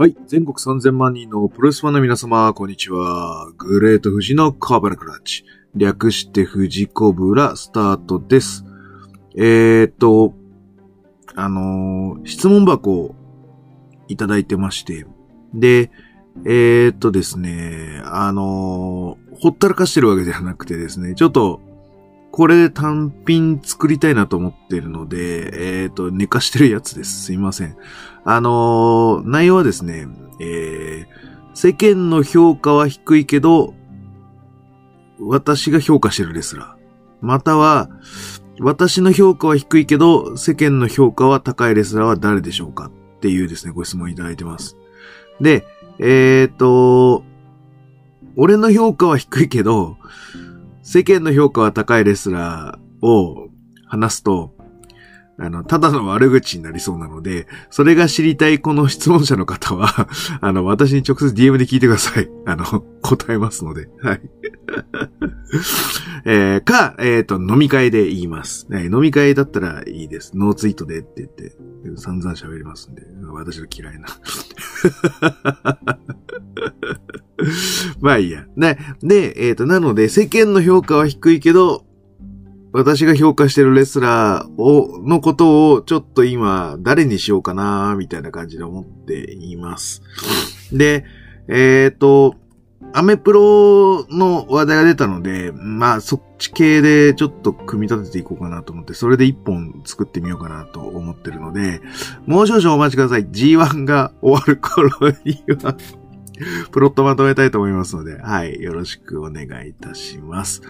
はい。全国3000万人のプロレスファンの皆様、こんにちは。グレート富士のカーバラクラッチ。略して富士コブラスタートです。えーっと、あのー質問箱をいただいてまして。で、えーっとですね、あのーほったらかしてるわけではなくてですね、ちょっと、これで単品作りたいなと思ってるので、えーっと、寝かしてるやつです。すいません。あのー内容はですね、えー、世間の評価は低いけど、私が評価してるレスラー。または、私の評価は低いけど、世間の評価は高いレスラーは誰でしょうかっていうですね、ご質問いただいてます。で、えーと、俺の評価は低いけど、世間の評価は高いレスラーを話すと、あの、ただの悪口になりそうなので、それが知りたいこの質問者の方は、あの、私に直接 DM で聞いてください。あの、答えますので。はい。えー、か、えっ、と、飲み会で言います、ね。飲み会だったらいいです。ノーツイートでって言って、散々喋りますんで。私の嫌いな。まあいいや。で、えっ、と、なので、世間の評価は低いけど、私が評価してるレスラーを、のことをちょっと今誰にしようかなみたいな感じで思っています。で、えっ、と、アメプロの話題が出たので、まあそっち系でちょっと組み立てていこうかなと思って、それで一本作ってみようかなと思ってるので、もう少々お待ちください。G1 が終わる頃には、プロットまとめたいと思いますので、はい、よろしくお願いいたします。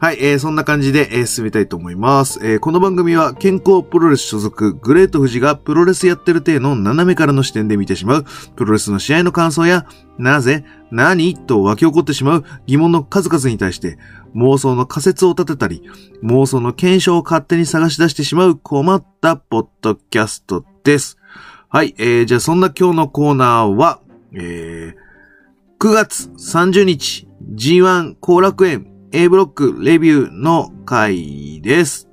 はい、えー、そんな感じで、えー進めたいと思います。えーこの番組は健康プロレス所属グレート富士がプロレスやってる体の斜めからの視点で見てしまうプロレスの試合の感想や、なぜ、何？と湧き起こってしまう疑問の数々に対して妄想の仮説を立てたり、妄想の検証を勝手に探し出してしまう困ったポッドキャストです。はい、えー、じゃあそんな今日のコーナーは、えー、9月30日 G1 後楽園 A ブロックレビューの回です。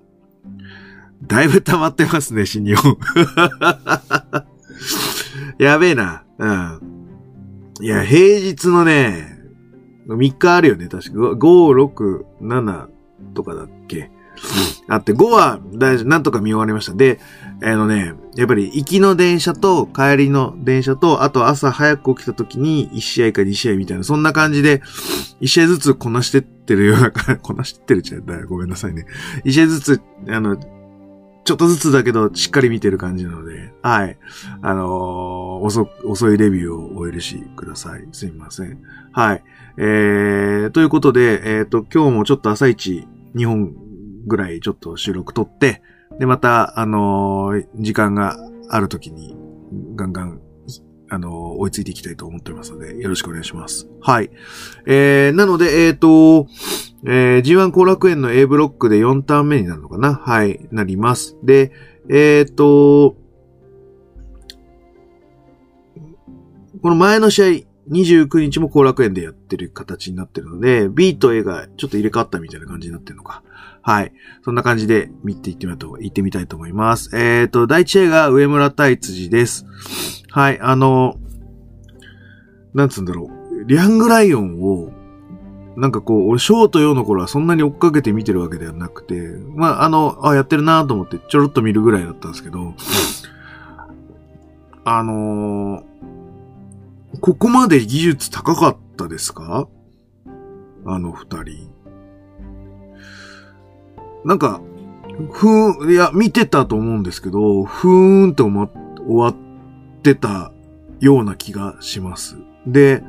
だいぶ溜まってますね、新日本。やべえな。うん。いや、平日のね、3日あるよね、確か。5、6、7とかだっけ？あって、5は大丈夫、なんとか見終わりました。で、あのね、やっぱり行きの電車と帰りの電車と、あと朝早く起きた時に1試合か2試合みたいな、そんな感じで、1試合ずつこなしてってるような、こなしてってるじゃん。ごめんなさいね。1試合ずつ、あの、ちょっとずつだけど、しっかり見てる感じなので、はい。あのー遅、遅いレビューをお許しください。すみません。はい。えー、ということで、えっ、と、今日もちょっと朝一、2本ぐらいちょっと収録撮って、で、また、あのー時間がある時に、ガンガン、あのー追いついていきたいと思っておりますので、よろしくお願いします。はい。えー、なので、えっ、と、えー G1 後楽園の A ブロックで4ターン目になるのかな？はい、なります。で、えっ、と、この前の試合、29日も後楽園でやってる形になってるので、B と A がちょっと入れ替わったみたいな感じになってるのか。はい。そんな感じで見ていってみようと、行ってみたいと思います。えっ、と、第一試合が上村対辻です。はい、あの、なんつうんだろう。リャングライオンを、なんかこう、俺、ショート用の頃はそんなに追っかけて見てるわけではなくて、まあ、あの、あ、やってるなと思ってちょろっと見るぐらいだったんですけど、あのーここまで技術高かったですか？あの二人。なんか、ふーん、いや、見てたと思うんですけど、ふーんと終わってたような気がします。で、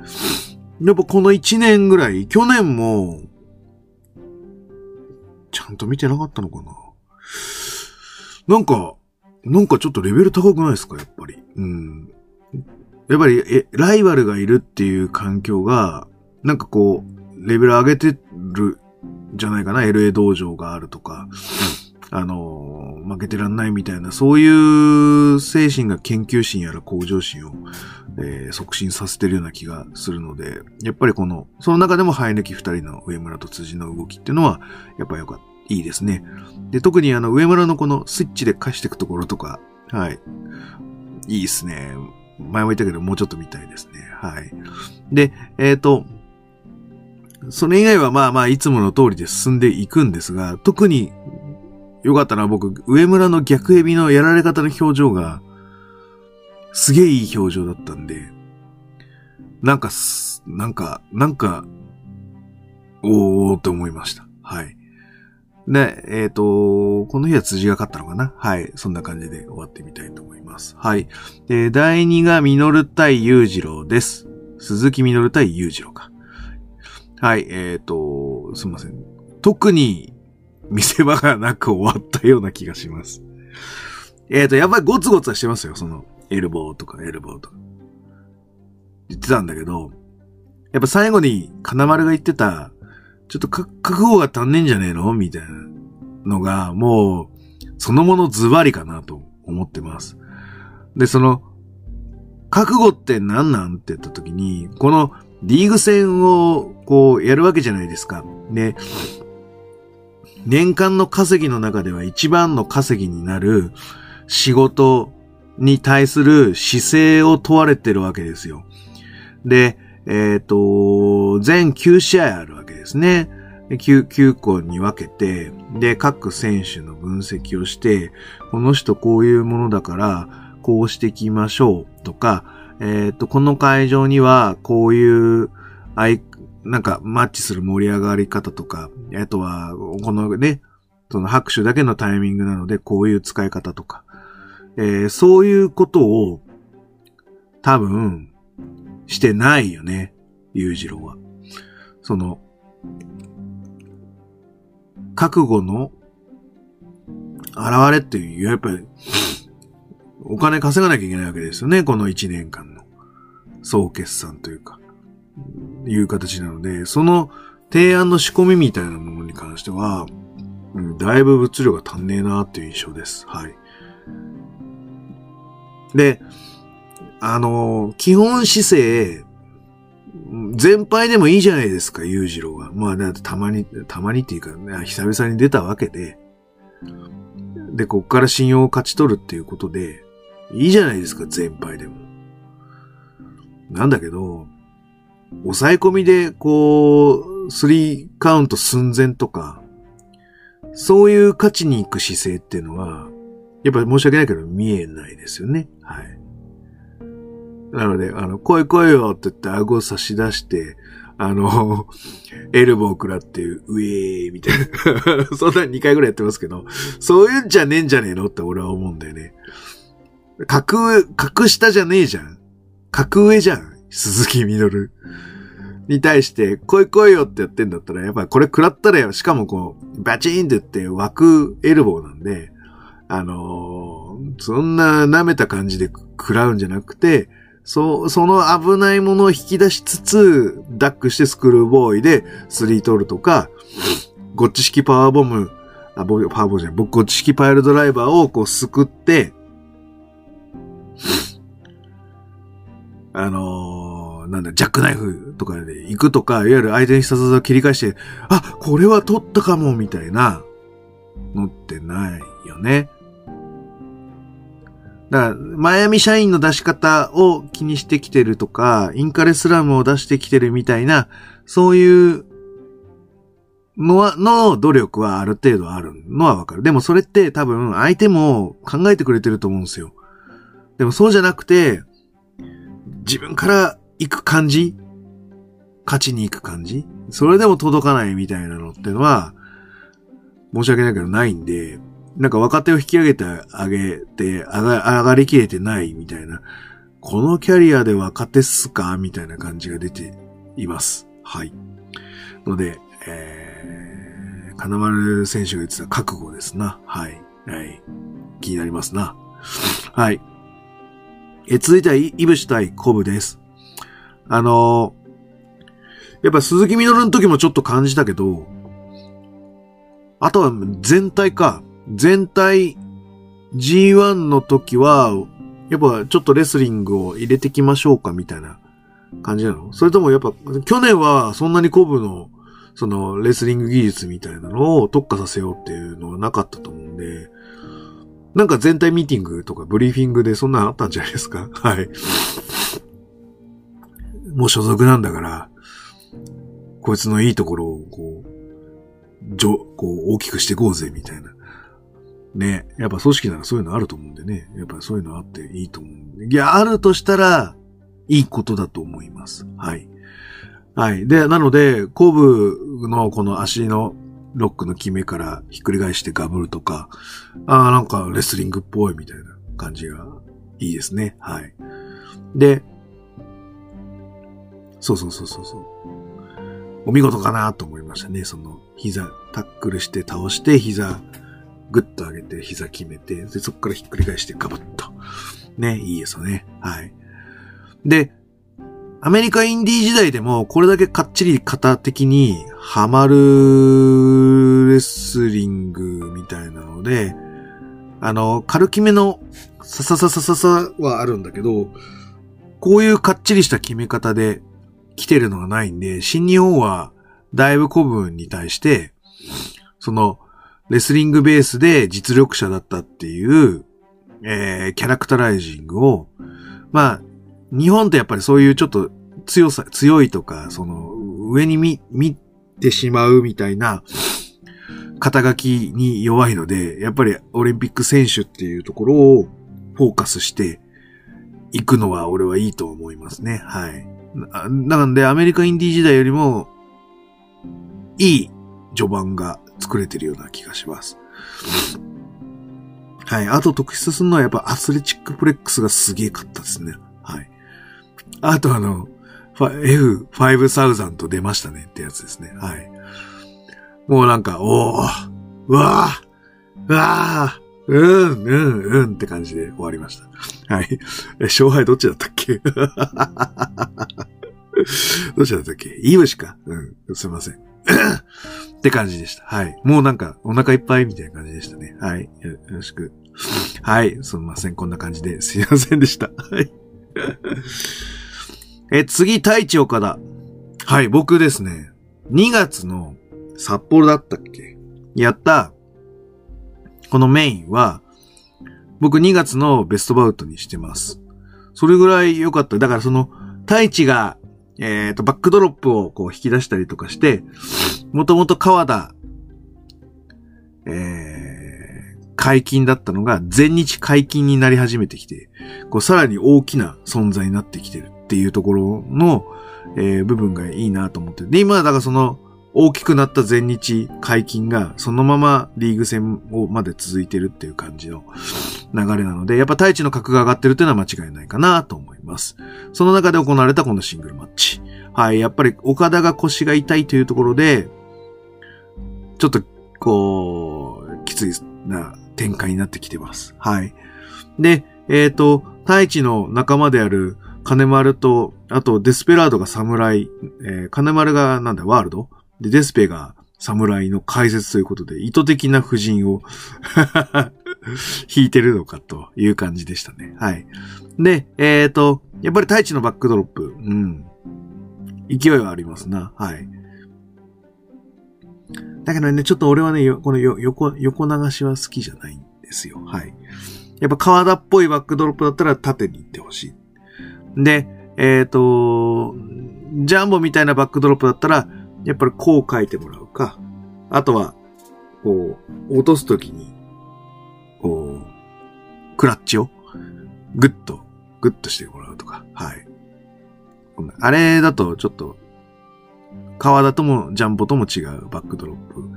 やっぱこの一年ぐらい、去年も、ちゃんと見てなかったのかな？なんか、なんかちょっとレベル高くないですか？やっぱり。うん。やっぱり、え、ライバルがいるっていう環境が、なんかこう、レベル上げてるじゃないかな ?LA 道場があるとか、あの、負けてらんないみたいな、そういう精神が研究心やら向上心を、えー促進させてるような気がするので、やっぱりこの、その中でも生え抜き二人の上村と辻の動きっていうのは、やっぱよかった。いいですね。で、特にあの、上村のこのスイッチで貸していくところとか、はい。いいですね。前も言ったけど、もうちょっと見たいですね。はい。で、えっ、ー、と、それ以外はまあまあ、いつもの通りで進んでいくんですが、特に良かったのは僕、上村の逆エビのやられ方の表情が、すげえいい表情だったんで、なんか、なんか、なんか、おーって思いました。はい。で、えっ、ー、と、この日は辻が勝ったのかな？はい。そんな感じで終わってみたいと思います。はい。で、第2がミノル対裕次郎です。鈴木ミノル対裕次郎か。はい。えっ、ー、と、すみません。特に見せ場がなく終わったような気がします。えっ、ー、と、やっぱりゴツゴツはしてますよ。その、エルボーとかエルボーとか。言ってたんだけど、やっぱ最後に金丸が言ってた、ちょっと覚悟が足んねえんじゃねえのみたいなのが、もう、そのものズバリかなと思ってます。で、その、覚悟って何なんって言った時に、このリーグ戦をこうやるわけじゃないですか。で、年間の稼ぎの中では一番の稼ぎになる仕事に対する姿勢を問われてるわけですよ。で、えっ、ー、と、全9試合あるわけですね。9、9個に分けて、で、各選手の分析をして、この人こういうものだから、こうしていきましょうとか、えっ、ー、と、この会場にはこういう、あい、なんかマッチする盛り上がり方とか、あとは、このね、その拍手だけのタイミングなので、こういう使い方とか、えー、そういうことを、多分、してないよね、裕次郎は。その、覚悟の現れっていう、やっぱり、お金稼がなきゃいけないわけですよね、この一年間の総決算というか、いう形なので、その提案の仕込みみたいなものに関しては、うん、だいぶ物量が足んねえなっていう印象です。はい。で、あの、基本姿勢、全敗でもいいじゃないですか、裕次郎が。まあ、だってたまに、たまにっていうか、ね、久々に出たわけで、で、こっから信用を勝ち取るっていうことで、いいじゃないですか、全敗でも。なんだけど、抑え込みで、こう、スリーカウント寸前とか、そういう勝ちに行く姿勢っていうのは、やっぱり申し訳ないけど見えないですよね。はい。なので、あの、来い来いよって言って顎を差し出して、あの、エルボー食らって、ウェーみたいな。そんな2回ぐらいやってますけど、そういうんじゃねえんじゃねえのって俺は思うんだよね。格、格下じゃねえじゃん。格上じゃん。鈴木みのる。に対して、来い来いよってやってんだったら、やっぱこれ食らったらよ、しかもこう、バチーンって言って湧くエルボーなんで、あのー、そんな舐めた感じで食らうんじゃなくて、そう、その危ないものを引き出しつつ、ダックしてスクルーボーイでスリー取るとか、ゴッチ式パワーボム、あ、ボパワーボムじゃない、僕ゴッチ式パイルドライバーをこうすくって、あのー、なんだ、ジャックナイフとかで行くとか、いわゆる相手に必殺技を切り返して、あ、これは取ったかも、みたいなのってないよね。だから、マイアミ社員の出し方を気にしてきてるとか、インカレスラムを出してきてるみたいな、そういうのは、の努力はある程度あるのはわかる。でもそれって多分相手も考えてくれてると思うんですよ。でもそうじゃなくて、自分から行く感じ勝ちに行く感じそれでも届かないみたいなのってのは、申し訳ないけどないんで、なんか若手を引き上げてあげて、上が上がりきれてないみたいな、このキャリアで若手っすかみたいな感じが出ています。はい。ので、えー、金丸選手が言ってた覚悟ですな。はい。はい。気になりますな。はい。え、続いては、イブシ対コブです。あのー、やっぱ鈴木みのるの時もちょっと感じたけど、あとは全体か。全体 G1 の時は、やっぱちょっとレスリングを入れてきましょうかみたいな感じなの？それともやっぱ、去年はそんなにコブの、そのレスリング技術みたいなのを特化させようっていうのはなかったと思うんで、なんか全体ミーティングとかブリーフィングでそんなのあったんじゃないですか？はい。もう所属なんだから、こいつのいいところを、こう、じょ、こう、大きくしていこうぜ、みたいな。ね。やっぱ組織ならそういうのあると思うんでね。やっぱそういうのあっていいと思う。いや、あるとしたら、いいことだと思います。はい。はい。で、なので、後部のこの足のロックの決めからひっくり返してガブるとか、ああ、なんかレスリングっぽいみたいな感じがいいですね。はい。で、そうそうそうそうそう。お見事かなと思いましたね。その、膝、タックルして倒して、膝、グッと上げて、膝決めて、で、そこからひっくり返してガブッと。ね、いいですよね。はい。で、アメリカインディー時代でも、これだけかっちり型的にハマるレスリングみたいなので、あの、軽きめのささささささはあるんだけど、こういうかっちりした決め方で来てるのがないんで、新日本はだいぶ古文に対して、その、レスリングベースで実力者だったっていう、えー、キャラクタライジングを、まあ、日本ってやっぱりそういうちょっと強さ、強いとか、その、上に見、見てしまうみたいな、肩書きに弱いので、やっぱりオリンピック選手っていうところをフォーカスしていくのは俺はいいと思いますね。はい。なのでアメリカインディー時代よりもいい序盤が作れてるような気がします。はい。あと特筆するのはやっぱアスレチックプレックスがすげえかったですね。はい。あとあの、F5000 出ましたねってやつですね。はい。もうなんか、おー、うわー、うわー、うん、うん、うんって感じで終わりました。はい。え、勝敗どっちだったっけ？どっちだったっけ？いい虫か。うん、すいません。って感じでした。はい。もうなんか、お腹いっぱいみたいな感じでしたね。はい。よろしく。はい。すみません。こんな感じですいませんでした。はい。え、次、太一岡田。はい、僕ですね。2月の札幌だったっけ？やった、このメインは、僕2月のベストバウトにしてます。それぐらい良かった。だからその、太一が、えっ、ー、と、バックドロップをこう引き出したりとかして、もともと川田、えー、解禁だったのが全日解禁になり始めてきて、こうさらに大きな存在になってきてるっていうところの、えー、部分がいいなと思って。で、今、だからその、大きくなった全日解禁がそのままリーグ戦をまで続いてるっていう感じの流れなので、やっぱ太一の格が上がってるっていうのは間違いないかなと思います。その中で行われたこのシングルマッチ。はい、やっぱり岡田が腰が痛いというところで、ちょっと、こう、きついな展開になってきてます。はい。で、えっ、ー、と、太一の仲間である金丸と、あとデスペラードが侍、えー、金丸がなんだ、ワールド？で、デスペが侍の解説ということで、意図的な布陣を 引いてるのかという感じでしたね。はい。で、えっ、ー、と、やっぱり太一のバックドロップ、うん。勢いはありますな。はい。だけどね、ちょっと俺はね、この横、横流しは好きじゃないんですよ。はい。やっぱ川田っぽいバックドロップだったら縦に行ってほしい。で、えっ、ー、と、ジャンボみたいなバックドロップだったら、やっぱりこう書いてもらうか。あとは、こう、落とすときに、こう、クラッチを、グッと、グッとしてもらうとか。はい。あれだと、ちょっと、川田ともジャンボとも違うバックドロップ。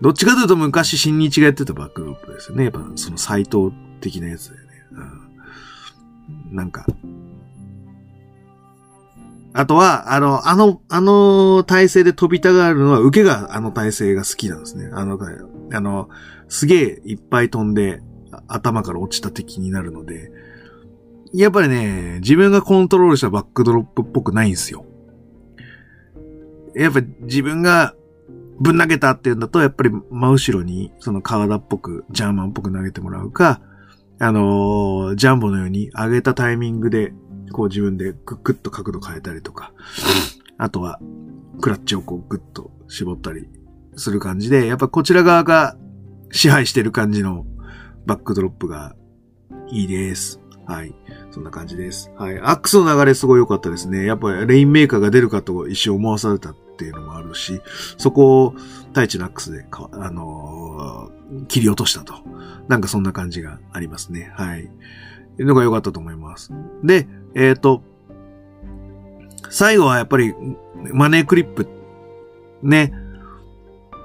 どっちかというと昔新日がやってたバックドロップですよね。やっぱその斎藤的なやつだよね。うん、なんか。あとは、あの、あの、あの体勢で飛びたがるのは、受けがあの体勢が好きなんですね。あの、あの、すげえいっぱい飛んで、頭から落ちた敵になるので、やっぱりね、自分がコントロールしたバックドロップっぽくないんですよ。やっぱ自分がぶん投げたっていうんだと、やっぱり真後ろに、その川田っぽく、ジャーマンっぽく投げてもらうか、あのー、ジャンボのように上げたタイミングで、こう自分でクックッと角度変えたりとか、あとは、クラッチをこうグッと絞ったりする感じで、やっぱこちら側が支配してる感じのバックドロップがいいです。はい。そんな感じです。はい。アックスの流れすごい良かったですね。やっぱりレインメーカーが出るかと一瞬思わされたっていうのもあるし、そこをタイチのアックスであのー、切り落としたと。なんかそんな感じがありますね。はい。のが良かったと思います。で、えっ、ー、と、最後はやっぱりマネークリップ、ね、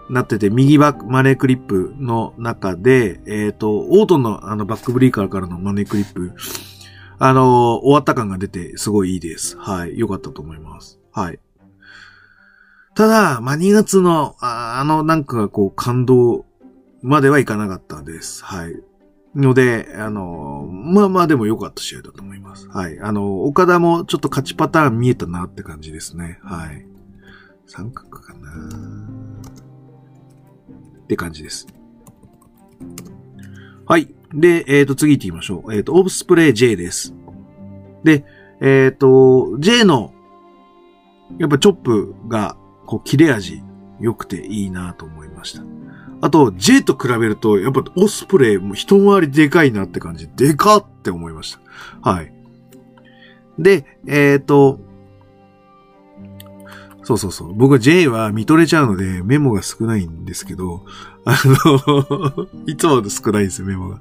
なってて、右バック、マネークリップの中で、えっ、ー、と、オートンのあのバックブリーカーからのマネークリップ、あの、終わった感が出て、すごいいいです。はい。良かったと思います。はい。ただ、まあ、2月の、ああの、なんかこう、感動まではいかなかったです。はい。ので、あの、まあまあでも良かった試合だと思います。はい。あの、岡田もちょっと勝ちパターン見えたなって感じですね。はい。三角かなって感じです。はい。で、えっ、ー、と、次行ってみましょう。えっ、ー、と、オブスプレイ J です。で、えっ、ー、と、J の、やっぱチョップが、こう、切れ味良くていいなと思いました。あと、J と比べると、やっぱオスプレイも一回りでかいなって感じ。でかって思いました。はい。で、えっ、ー、と、そうそうそう。僕は J は見とれちゃうのでメモが少ないんですけど、あの いつも少ないんですよ、メモが。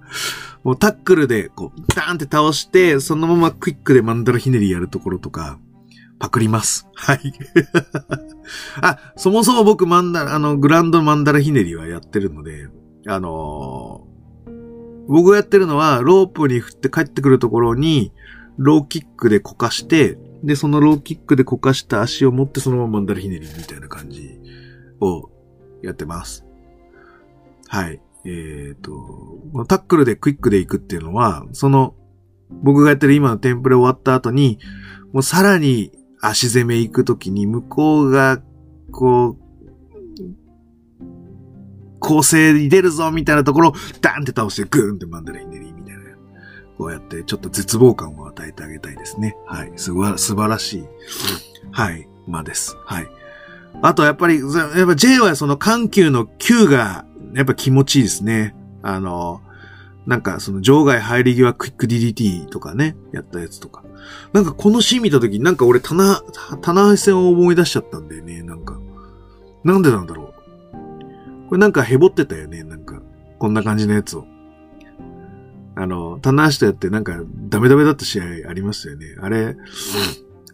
もうタックルで、こう、ダーンって倒して、そのままクイックでマンダラひねりやるところとか、パクります。はい。あ、そもそも僕マンダラ、あの、グランドマンダラひねりはやってるので、あのー、僕がやってるのは、ロープに振って帰ってくるところに、ローキックでこかして、で、そのローキックでこかした足を持ってそのままマンダラひねりみたいな感じをやってます。はい。えっ、ー、と、タックルでクイックで行くっていうのは、その、僕がやってる今のテンプレ終わった後に、もうさらに足攻め行くときに向こうが、こう、構成に出るぞみたいなところをダンって倒してグーンってマンダラインネリーみたいな。こうやってちょっと絶望感を与えてあげたいですね。はい。すば、素晴らしい。はい。まあです。はい。あとやっぱり、やっぱ J はその緩急の Q がやっぱ気持ちいいですね。あの、なんかその場外入り際クイック DDT とかね、やったやつとか。なんかこのシーン見たときなんか俺棚、棚橋戦を思い出しちゃったんだよね、なんか。なんでなんだろう。これなんかヘボってたよね、なんか。こんな感じのやつを。あの、棚橋とやってなんかダメダメだった試合ありましたよね。あれ、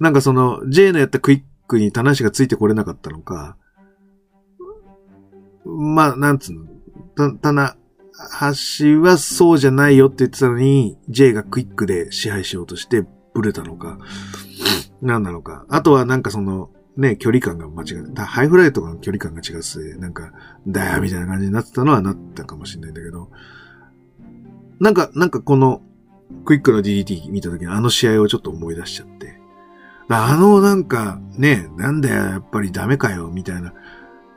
なんかその J のやったクイックに棚橋がついてこれなかったのか。まあ、なんつうの。た、棚橋はそうじゃないよって言ってたのに、J がクイックで支配しようとしてブレたのか、何なのか。あとはなんかその、ね、距離感が間違えた。ハイフライとかの距離感が違って、なんか、だよみたいな感じになってたのはなったかもしれないんだけど、なんか、なんかこの、クイックの DDT 見た時のあの試合をちょっと思い出しちゃって。あのなんか、ね、なんだよ、やっぱりダメかよ、みたいな、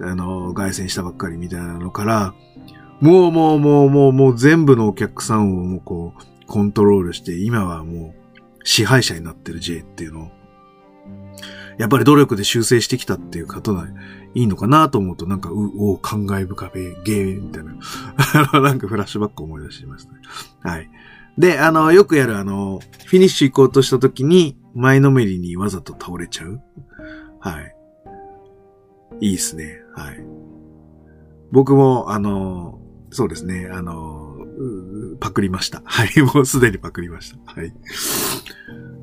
あの、凱旋したばっかりみたいなのから、もうもうもうもうもう全部のお客さんをもうこう、コントロールして、今はもう、支配者になってる J っていうのを、やっぱり努力で修正してきたっていう方がいいのかなと思うと、なんか、う、お感慨深め、ゲーみたいな、なんかフラッシュバック思い出しましたね。はい。で、あの、よくやるあの、フィニッシュ行こうとした時に、前のめりにわざと倒れちゃう。はい。いいっすね。はい。僕も、あの、そうですね、あの、パクりました。はい、もうすでにパクりました。はい。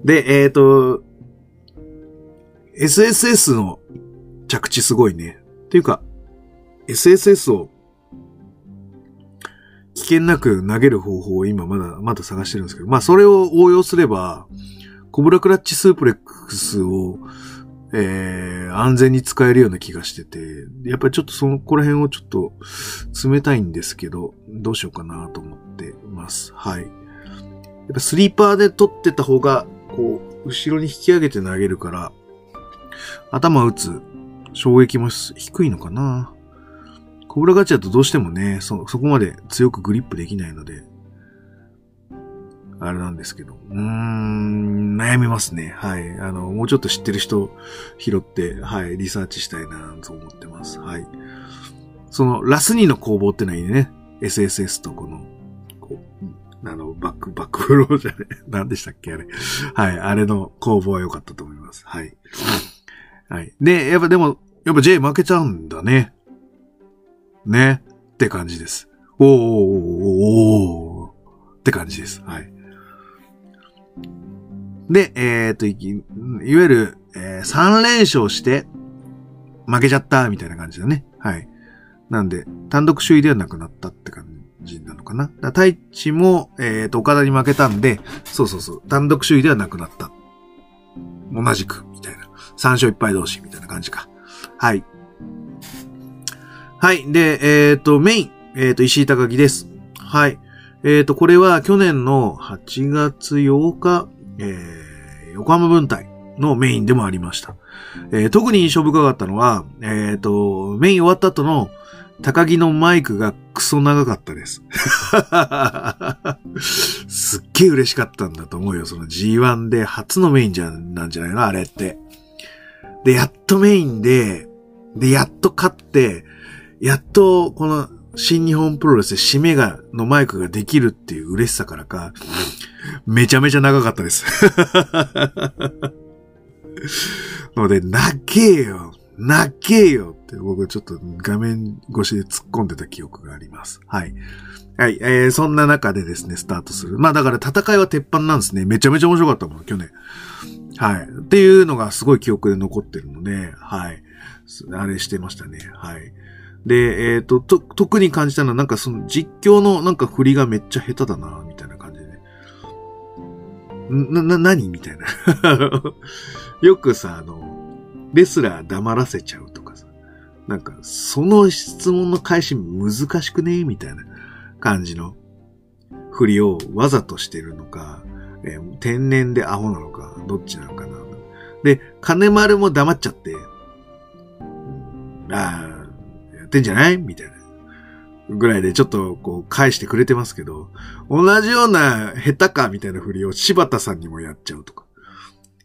で、えっ、ー、と、SSS の着地すごいね。っていうか、SSS を危険なく投げる方法を今まだ、まだ探してるんですけど、まあそれを応用すれば、コブラクラッチスープレックスを、えー、安全に使えるような気がしてて、やっぱりちょっとその、こら辺をちょっと冷たいんですけど、どうしようかなと思ってます。はい。やっぱスリーパーで取ってた方が、こう、後ろに引き上げて投げるから、頭打つ衝撃も低いのかな。コブラガチだとどうしてもね、そ、そこまで強くグリップできないので、あれなんですけど。うーん、悩みますね。はい。あの、もうちょっと知ってる人拾って、はい、リサーチしたいなと思ってます。はい。その、ラスニーの攻防ってのはいいね。SSS とこの、こうあの、バック、バックフローじゃね。何でしたっけあれ。はい。あれの攻防は良かったと思います。はい。はい。で、やっぱでも、やっぱ J 負けちゃうんだね。ね。って感じです。おーおーおーおーって感じです。はい。で、えー、っと、いわゆる、えー、3連勝して、負けちゃった、みたいな感じだね。はい。なんで、単独首位ではなくなったって感じなのかな。だ太一も、えっ、ー、と、岡田に負けたんで、そうそうそう、単独首位ではなくなった。同じく、みたいな。3勝1敗同士、みたいな感じか。はい。はい。で、えっ、ー、と、メイン、えっ、ー、と、石井高木です。はい。えっ、と、これは去年の8月8日、えー、横浜分隊のメインでもありました。えー、特に印象深かったのは、えっ、と、メイン終わった後の、高木のマイクがクソ長かったです。すっげえ嬉しかったんだと思うよ。その G1 で初のメインじゃ、なんじゃないの？あれって。で、やっとメインで、で、やっと勝って、やっとこの新日本プロレスで締めが、のマイクができるっていう嬉しさからか、めちゃめちゃ長かったです。ので、泣けよ泣けよって僕ちょっと画面越しで突っ込んでた記憶があります。はい。はい。えー、そんな中でですね、スタートする。まあだから戦いは鉄板なんですね。めちゃめちゃ面白かったもん、去年。はい。っていうのがすごい記憶で残ってるので、はい。あれしてましたね。はい。で、えっ、ー、と、と、特に感じたのはなんかその実況のなんか振りがめっちゃ下手だな、みたいな。な、な、何みたいな。よくさ、あの、レスラー黙らせちゃうとかさ。なんか、その質問の返し難しくねみたいな感じの振りをわざとしてるのか、えー、天然でアホなのか、どっちなのかな。で、金丸も黙っちゃって、ああ、やってんじゃないみたいな。ぐらいでちょっとこう返してくれてますけど、同じような下手かみたいな振りを柴田さんにもやっちゃうとか。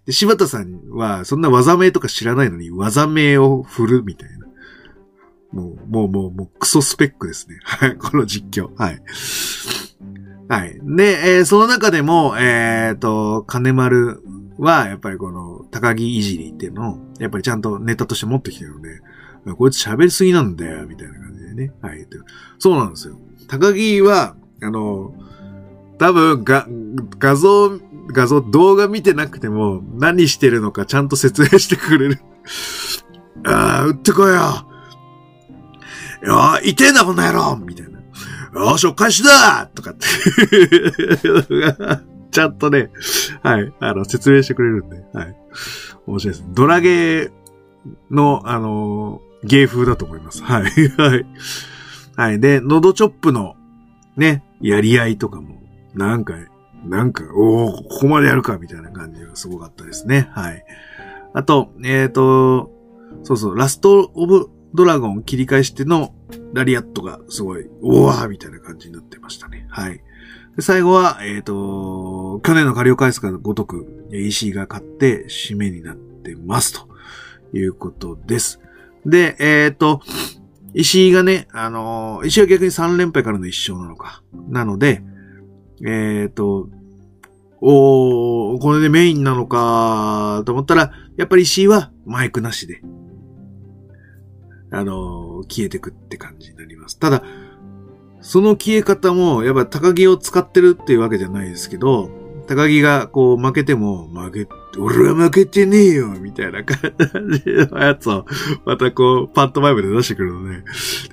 で、柴田さんは、そんな技名とか知らないのに、技名を振るみたいな。もう、もう、もう、もう、クソスペックですね。はい、この実況。はい。はい。で、えー、その中でも、えっ、ー、と、金丸は、やっぱりこの、高木いじりっていうのを、やっぱりちゃんとネタとして持ってきてるので、こいつ喋りすぎなんだよ、みたいな感じでね。はい。そうなんですよ。高木は、あの、多分、が、画像画像、動画見てなくても何してるのかちゃんと説明してくれる。ああ、撃ってこいよ。いや、痛えな、この野郎みたいな。よし、お返しだとかって ちゃんとね、はい、あの、説明してくれるんで、はい。面白いです。ドラゲーの、あの芸風だと思います。はい、はい。はい。で、ノドチョップの、ね、やり合いとかも、なんか、なんか、おおここまでやるかみたいな感じがすごかったですね。はい。あと、えっ、ー、と、そうそう、ラストオブドラゴン切り返してのラリアットがすごい、おわーみたいな感じになってましたね。はい。で最後は、えっ、ー、と、去年の借りを返すかごとく、石が勝って締めになってますということです。で、えっ、ー、と、石井がね、あの石井は逆に3連敗からの1勝なのか。なので、えっ、ー、と、おこれでメインなのか、と思ったら、やっぱり石井はマイクなしで、あの、消えてくって感じになります。ただ、その消え方も、やっぱ鷹木を使ってるっていうわけじゃないですけど、鷹木がこう負けても、負け、俺は負けてねえよみたいな感じのやつを、またこう、パントマイムで出してくるので、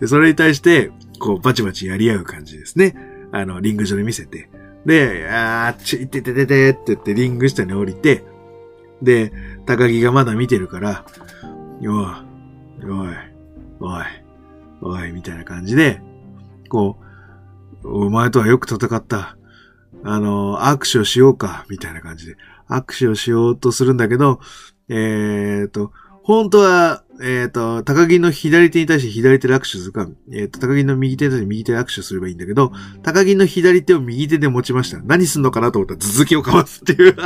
で、それに対して、こう、バチバチやり合う感じですね。あの、リング上で見せて。で、あー、ち、いててててって言ってリング下に降りて、で、高木がまだ見てるから、おい、おい、おい、おい、みたいな感じで、こう、お前とはよく戦った。あの、握手をしようか、みたいな感じで、握手をしようとするんだけど、えーと、本当は、えっ、ー、と、高木の左手に対して左手で握手するか、えっ、ー、と、高木の右手に対して右手で握手すればいいんだけど、高木の左手を右手で持ちました。何すんのかなと思ったら続きをかますっていう。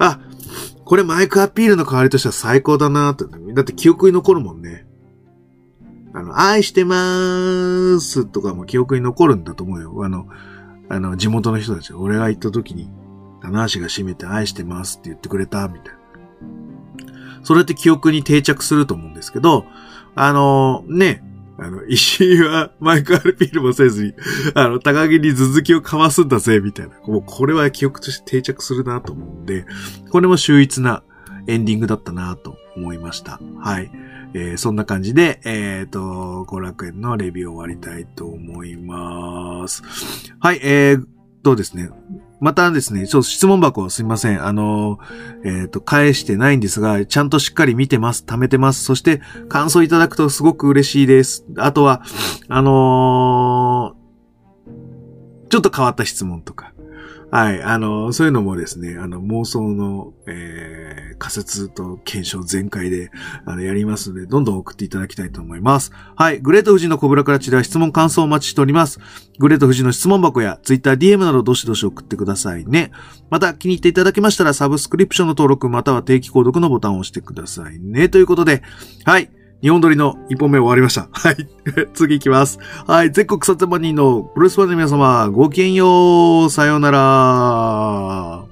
あ、これマイクアピールの代わりとしては最高だなと。だって記憶に残るもんね。あの、愛してまーすとかも記憶に残るんだと思うよ。あの、あの、地元の人たち。俺が行った時に、棚橋が閉めて愛してますって言ってくれた、みたいな。それって記憶に定着すると思うんですけど、あの、ね、あの、石井はマイクアルピールもせずに、あの、高木に続きをかわすんだぜ、みたいな。もうこれは記憶として定着するなと思うんで、これも秀逸なエンディングだったなと思いました。はい。えー、そんな感じで、えっ、ー、と、後楽園のレビューを終わりたいと思います。はい、えー、とですね、またですね、ちょっと質問箱すみません。あの、えっ、ー、と、返してないんですが、ちゃんとしっかり見てます。貯めてます。そして、感想いただくとすごく嬉しいです。あとは、あのー、ちょっと変わった質問とか、はい。あの、そういうのもですね、あの、妄想の、えー、仮説と検証全開で、あの、やりますので、どんどん送っていただきたいと思います。はい。グレート富士のコブラクラチでは質問感想をお待ちしております。グレート富士の質問箱や、ツイッター DM などどしどし送ってくださいね。また、気に入っていただけましたら、サブスクリプションの登録、または定期購読のボタンを押してくださいね。ということで、はい。日本撮りの一本目終わりました。はい。次行きます。はい。全国3000万人のプロレスファンの皆様、ごきげんよう。さようなら。